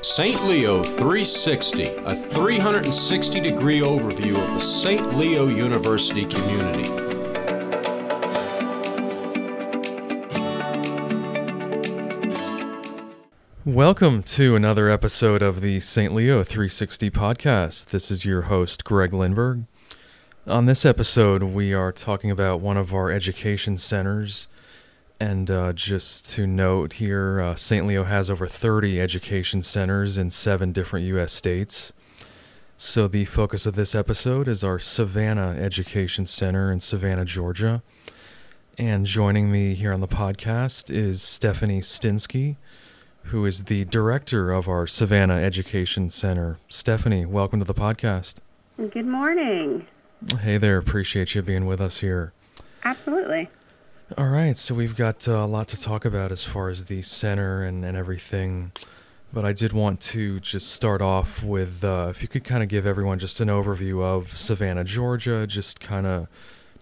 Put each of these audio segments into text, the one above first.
St. Leo 360, a 360 degree overview of the St. Leo University community. Welcome to another episode of the St. Leo 360 podcast. This is your host, Greg Lindberg. On this episode, we are talking about one of our education centers. And uh, just to note here, uh, St. Leo has over 30 education centers in seven different U.S. states. So, the focus of this episode is our Savannah Education Center in Savannah, Georgia. And joining me here on the podcast is Stephanie Stinski, who is the director of our Savannah Education Center. Stephanie, welcome to the podcast. Good morning. Hey there, appreciate you being with us here. Absolutely. All right, so we've got uh, a lot to talk about as far as the center and, and everything. But I did want to just start off with uh, if you could kind of give everyone just an overview of Savannah, Georgia, just kind of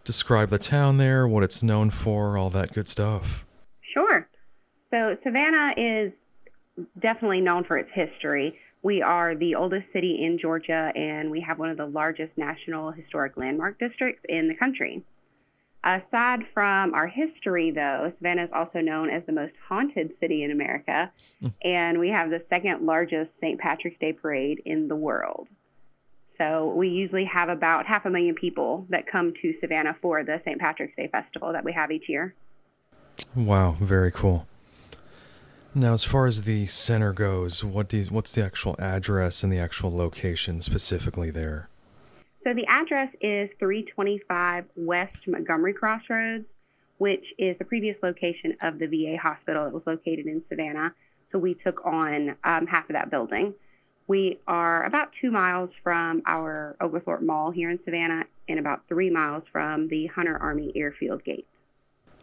describe the town there, what it's known for, all that good stuff. Sure. So, Savannah is definitely known for its history. We are the oldest city in Georgia, and we have one of the largest national historic landmark districts in the country. Aside from our history, though, Savannah is also known as the most haunted city in America, mm. and we have the second largest St. Patrick's Day parade in the world. So we usually have about half a million people that come to Savannah for the St. Patrick's Day festival that we have each year. Wow, very cool. Now, as far as the center goes, what do you, what's the actual address and the actual location specifically there? So the address is 325 West Montgomery Crossroads, which is the previous location of the VA hospital that was located in Savannah. So we took on um, half of that building. We are about two miles from our Oglethorpe Mall here in Savannah and about three miles from the Hunter Army Airfield Gate.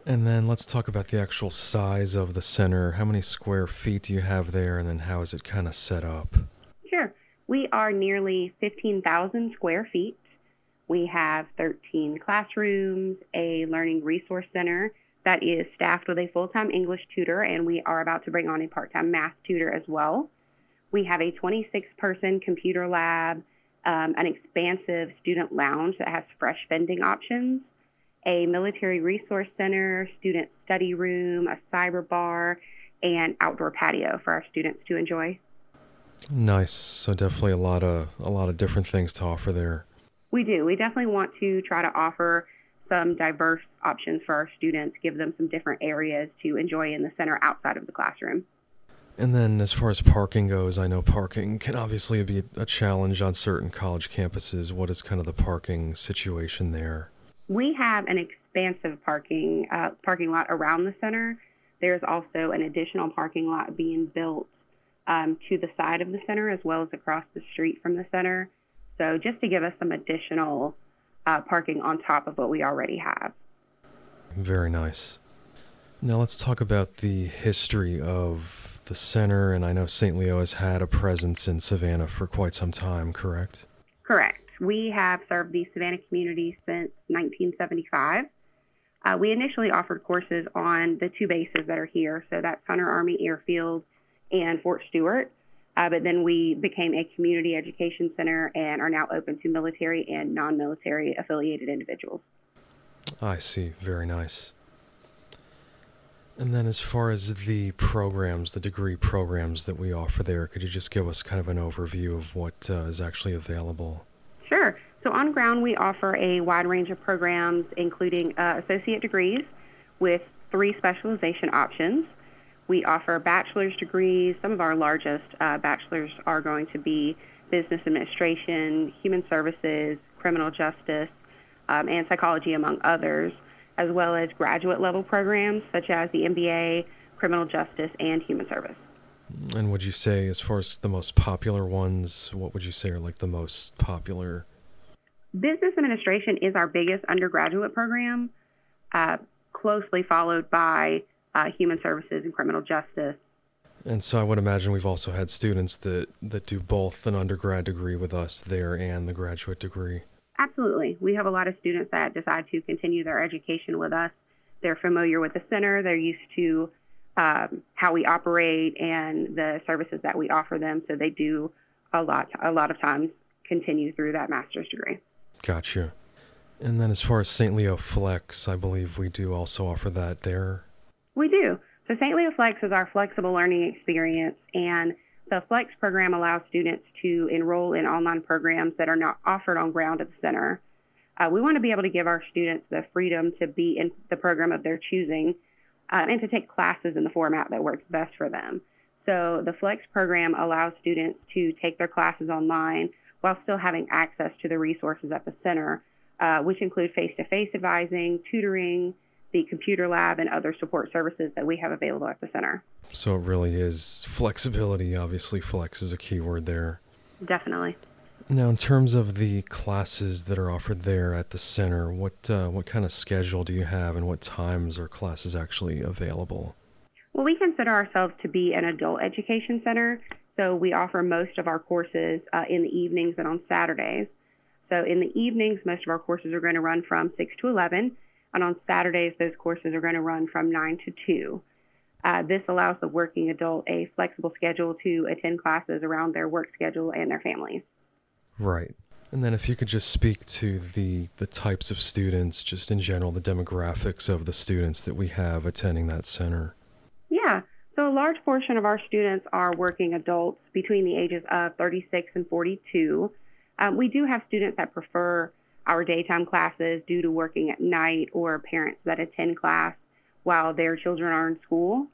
And then let's talk about the actual size of the center. How many square feet do you have there, and then how is it kind of set up? We are nearly 15,000 square feet. We have 13 classrooms, a learning resource center that is staffed with a full time English tutor, and we are about to bring on a part time math tutor as well. We have a 26 person computer lab, um, an expansive student lounge that has fresh vending options, a military resource center, student study room, a cyber bar, and outdoor patio for our students to enjoy. Nice. So definitely a lot of a lot of different things to offer there. We do. We definitely want to try to offer some diverse options for our students, give them some different areas to enjoy in the center outside of the classroom. And then, as far as parking goes, I know parking can obviously be a challenge on certain college campuses. What is kind of the parking situation there? We have an expansive parking uh, parking lot around the center. There's also an additional parking lot being built um, to the side of the center as well as across the street from the center. So just to give us some additional uh, parking on top of what we already have. Very nice. Now let's talk about the history of the center. And I know St. Leo has had a presence in Savannah for quite some time, correct? Correct. We have served the Savannah community since 1975. Uh, we initially offered courses on the two bases that are here. So that's Hunter Army Airfield and Fort Stewart. Uh, but then we became a community education center and are now open to military and non military affiliated individuals. I see. Very nice. And then, as far as the programs, the degree programs that we offer there, could you just give us kind of an overview of what uh, is actually available? Sure. So, on ground, we offer a wide range of programs, including uh, associate degrees with three specialization options. We offer bachelor's degrees. Some of our largest uh, bachelors are going to be business administration, human services, criminal justice, um, and psychology, among others, as well as graduate level programs such as the MBA, criminal justice, and human service. And would you say, as far as the most popular ones, what would you say are like the most popular? Business administration is our biggest undergraduate program, uh, closely followed by uh, human services and criminal justice. And so I would imagine we've also had students that, that do both an undergrad degree with us there and the graduate degree. Absolutely. We have a lot of students that decide to continue their education with us. They're familiar with the center, they're used to um, how we operate and the services that we offer them. So they do a lot, a lot of times continue through that master's degree. Gotcha. And then as far as St. Leo Flex, I believe we do also offer that there. We do. So St. Leo Flex is our flexible learning experience, and the Flex program allows students to enroll in online programs that are not offered on ground at the center. Uh, we want to be able to give our students the freedom to be in the program of their choosing uh, and to take classes in the format that works best for them. So the Flex program allows students to take their classes online while still having access to the resources at the center, uh, which include face-to-face advising, tutoring, the computer lab, and other support services that we have available at the center. So it really is flexibility. Obviously, flex is a key word there. Definitely. Now, in terms of the classes that are offered there at the center, what uh, what kind of schedule do you have, and what times are classes actually available? Well, we consider ourselves to be an adult education center, so we offer most of our courses uh, in the evenings and on Saturdays. So in the evenings, most of our courses are going to run from 6 to 11, and on Saturdays, those courses are going to run from 9 to 2. Uh, this allows the working adult a flexible schedule to attend classes around their work schedule and their families. Right. And then if you could just speak to the the types of students, just in general, the demographics of the students that we have attending that center. Yeah. So a large portion of our students are working adults between the ages of 36 and 42. Um, we do have students that prefer our daytime classes due to working at night or parents that attend class while their children are in school.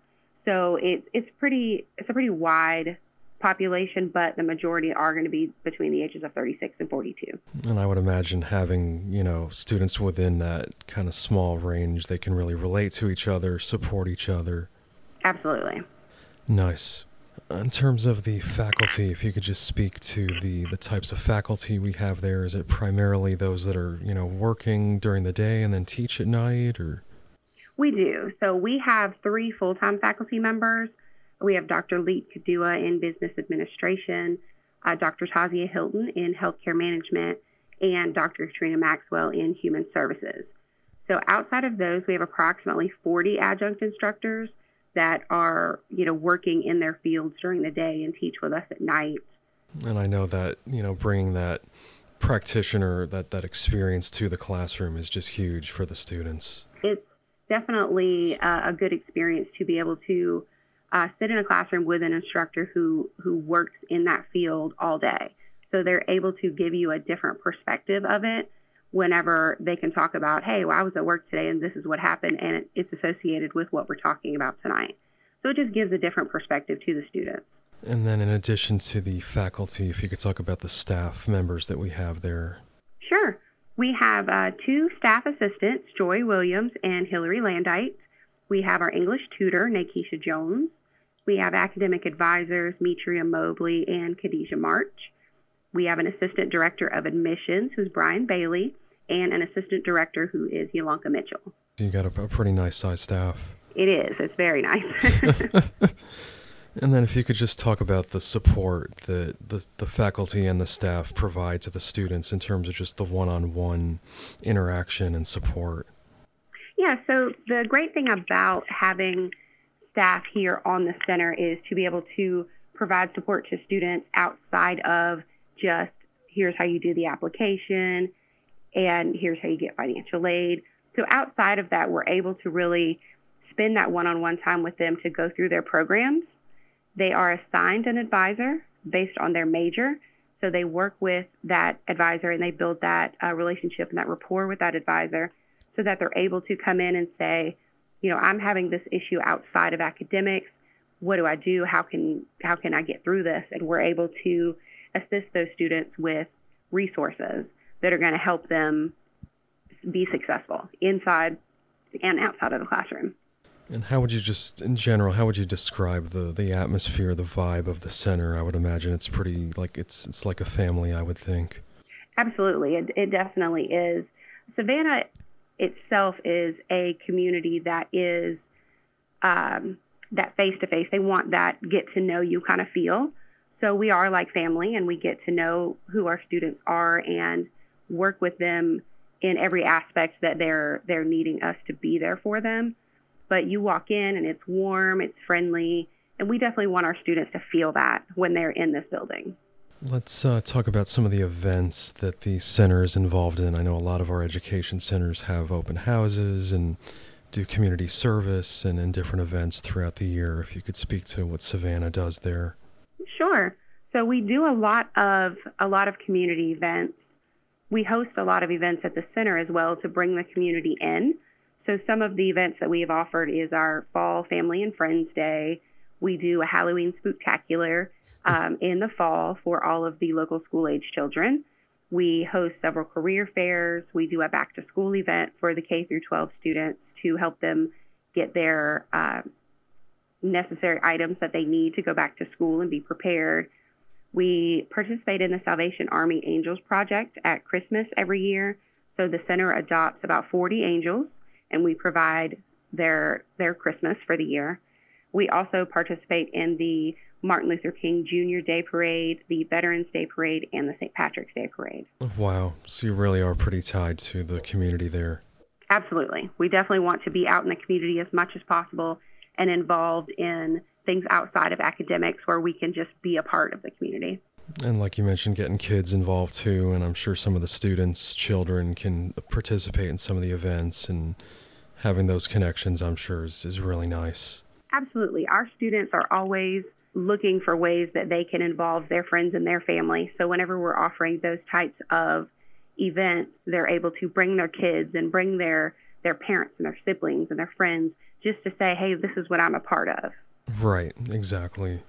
So it, it's pretty it's a pretty wide population, but the majority are going to be between the ages of 36 and 42. And I would imagine having, you know, students within that kind of small range, they can really relate to each other, support each other. Absolutely. Nice. In terms of the faculty, if you could just speak to the, the types of faculty we have there, is it primarily those that are, you know, working during the day and then teach at night or? We do. So we have three full-time faculty members we have Dr. Leet Kadua in business administration, uh, Dr. Tazia Hilton in healthcare management, and Dr. Katrina Maxwell in human services. So outside of those, we have approximately 40 adjunct instructors that are, you know, working in their fields during the day and teach with us at night. And I know that, you know, bringing that practitioner, that, that experience to the classroom is just huge for the students. It's definitely uh, a good experience to be able to uh, sit in a classroom with an instructor who who works in that field all day. So they're able to give you a different perspective of it whenever they can talk about, hey, well, I was at work today and this is what happened, and it's associated with what we're talking about tonight. So it just gives a different perspective to the students. And then, in addition to the faculty, if you could talk about the staff members that we have there. Sure. We have uh, two staff assistants, Joy Williams and Hillary Landite. We have our English tutor, Nakisha Jones. We have academic advisors, Metria Mobley and Khadijah March. We have an assistant director of admissions, who's Brian Bailey, and an assistant director who is Yolanka Mitchell. You got a, a pretty nice size staff. It is. It's very nice. and then if you could just talk about the support that the, the faculty and the staff provide to the students in terms of just the one-on-one interaction and support. Yeah, so the great thing about having staff here on the center is to be able to provide support to students outside of just here's how you do the application and here's how you get financial aid. So outside of that, we're able to really spend that one-on-one time with them to go through their programs. They are assigned an advisor based on their major. So they work with that advisor and they build that uh, relationship and that rapport with that advisor so that they're able to come in and say, you know, I'm having this issue outside of academics. What do I do? How can how can I get through this? And we're able to assist those students with resources that are going to help them be successful inside and outside of the classroom. And how would you just, in general, how would you describe the the atmosphere, the vibe of the center? I would imagine it's pretty like it's it's like a family. I would think. Absolutely, it, it definitely is. Savannah itself is a community that is um, that face to face. They want that get to know you kind of feel. So we are like family and we get to know who our students are and work with them in every aspect that they're they're needing us to be there for them. but you walk in and it's warm, it's friendly, and we definitely want our students to feel that when they're in this building. Let's uh, talk about some of the events that the center is involved in. I know a lot of our education centers have open houses and do community service and, and different events throughout the year. If you could speak to what Savannah does there. Sure. So we do a lot of a lot of community events. We host a lot of events at the center as well to bring the community in. So some of the events that we have offered is our Fall Family and Friends Day. We do a Halloween spooktacular um, in the fall for all of the local school age children. We host several career fairs. We do a back to school event for the K through 12 students to help them get their uh, necessary items that they need to go back to school and be prepared. We participate in the Salvation Army Angels Project at Christmas every year. So the center adopts about 40 angels and we provide their their Christmas for the year. We also participate in the Martin Luther King Jr. Day Parade, the Veterans Day Parade, and the St. Patrick's Day Parade. Wow. So you really are pretty tied to the community there. Absolutely. We definitely want to be out in the community as much as possible and involved in things outside of academics where we can just be a part of the community. And like you mentioned, getting kids involved too, and I'm sure some of the students, children can participate in some of the events and having those connections, I'm sure, is, is really nice. Absolutely. Our students are always looking for ways that they can involve their friends and their family. So whenever we're offering those types of events, they're able to bring their kids and bring their their parents and their siblings and their friends just to say, "Hey, this is what I'm a part of." Right, exactly.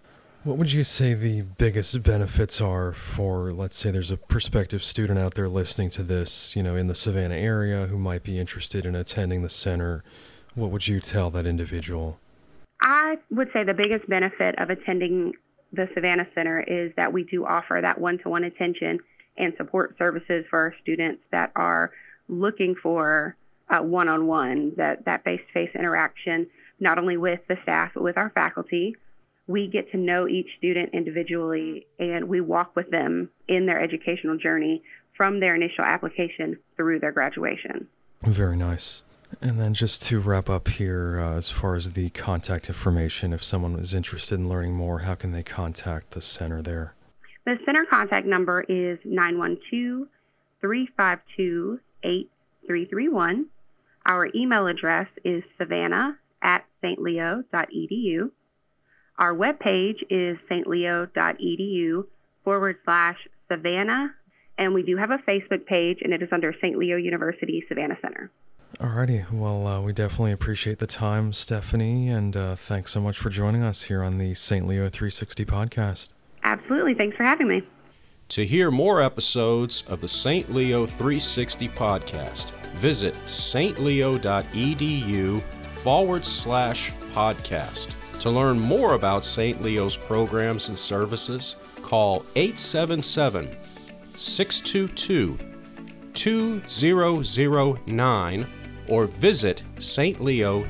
What would you say the biggest benefits are for, let's say, there's a prospective student out there listening to this, you know, in the Savannah area who might be interested in attending the center? What would you tell that individual? I would say the biggest benefit of attending the Savannah Center is that we do offer that one to one attention and support services for our students that are looking for one on one, that face to face interaction, not only with the staff, but with our faculty. We get to know each student individually and we walk with them in their educational journey from their initial application through their graduation. Very nice. And then just to wrap up here, uh, as far as the contact information, if someone is interested in learning more, how can they contact the center there? The center contact number is 912 352 8331. Our email address is savannah at stleo.edu. Our webpage is stleo.edu forward slash Savannah, and we do have a Facebook page, and it is under St. Leo University Savannah Center. Alrighty. Well, uh, we definitely appreciate the time, Stephanie, and uh, thanks so much for joining us here on the St. Leo 360 podcast. Absolutely. Thanks for having me. To hear more episodes of the St. Leo 360 podcast, visit stleo.edu forward slash podcast. To learn more about St. Leo's programs and services, call 877 622 2009 or visit stleo.edu.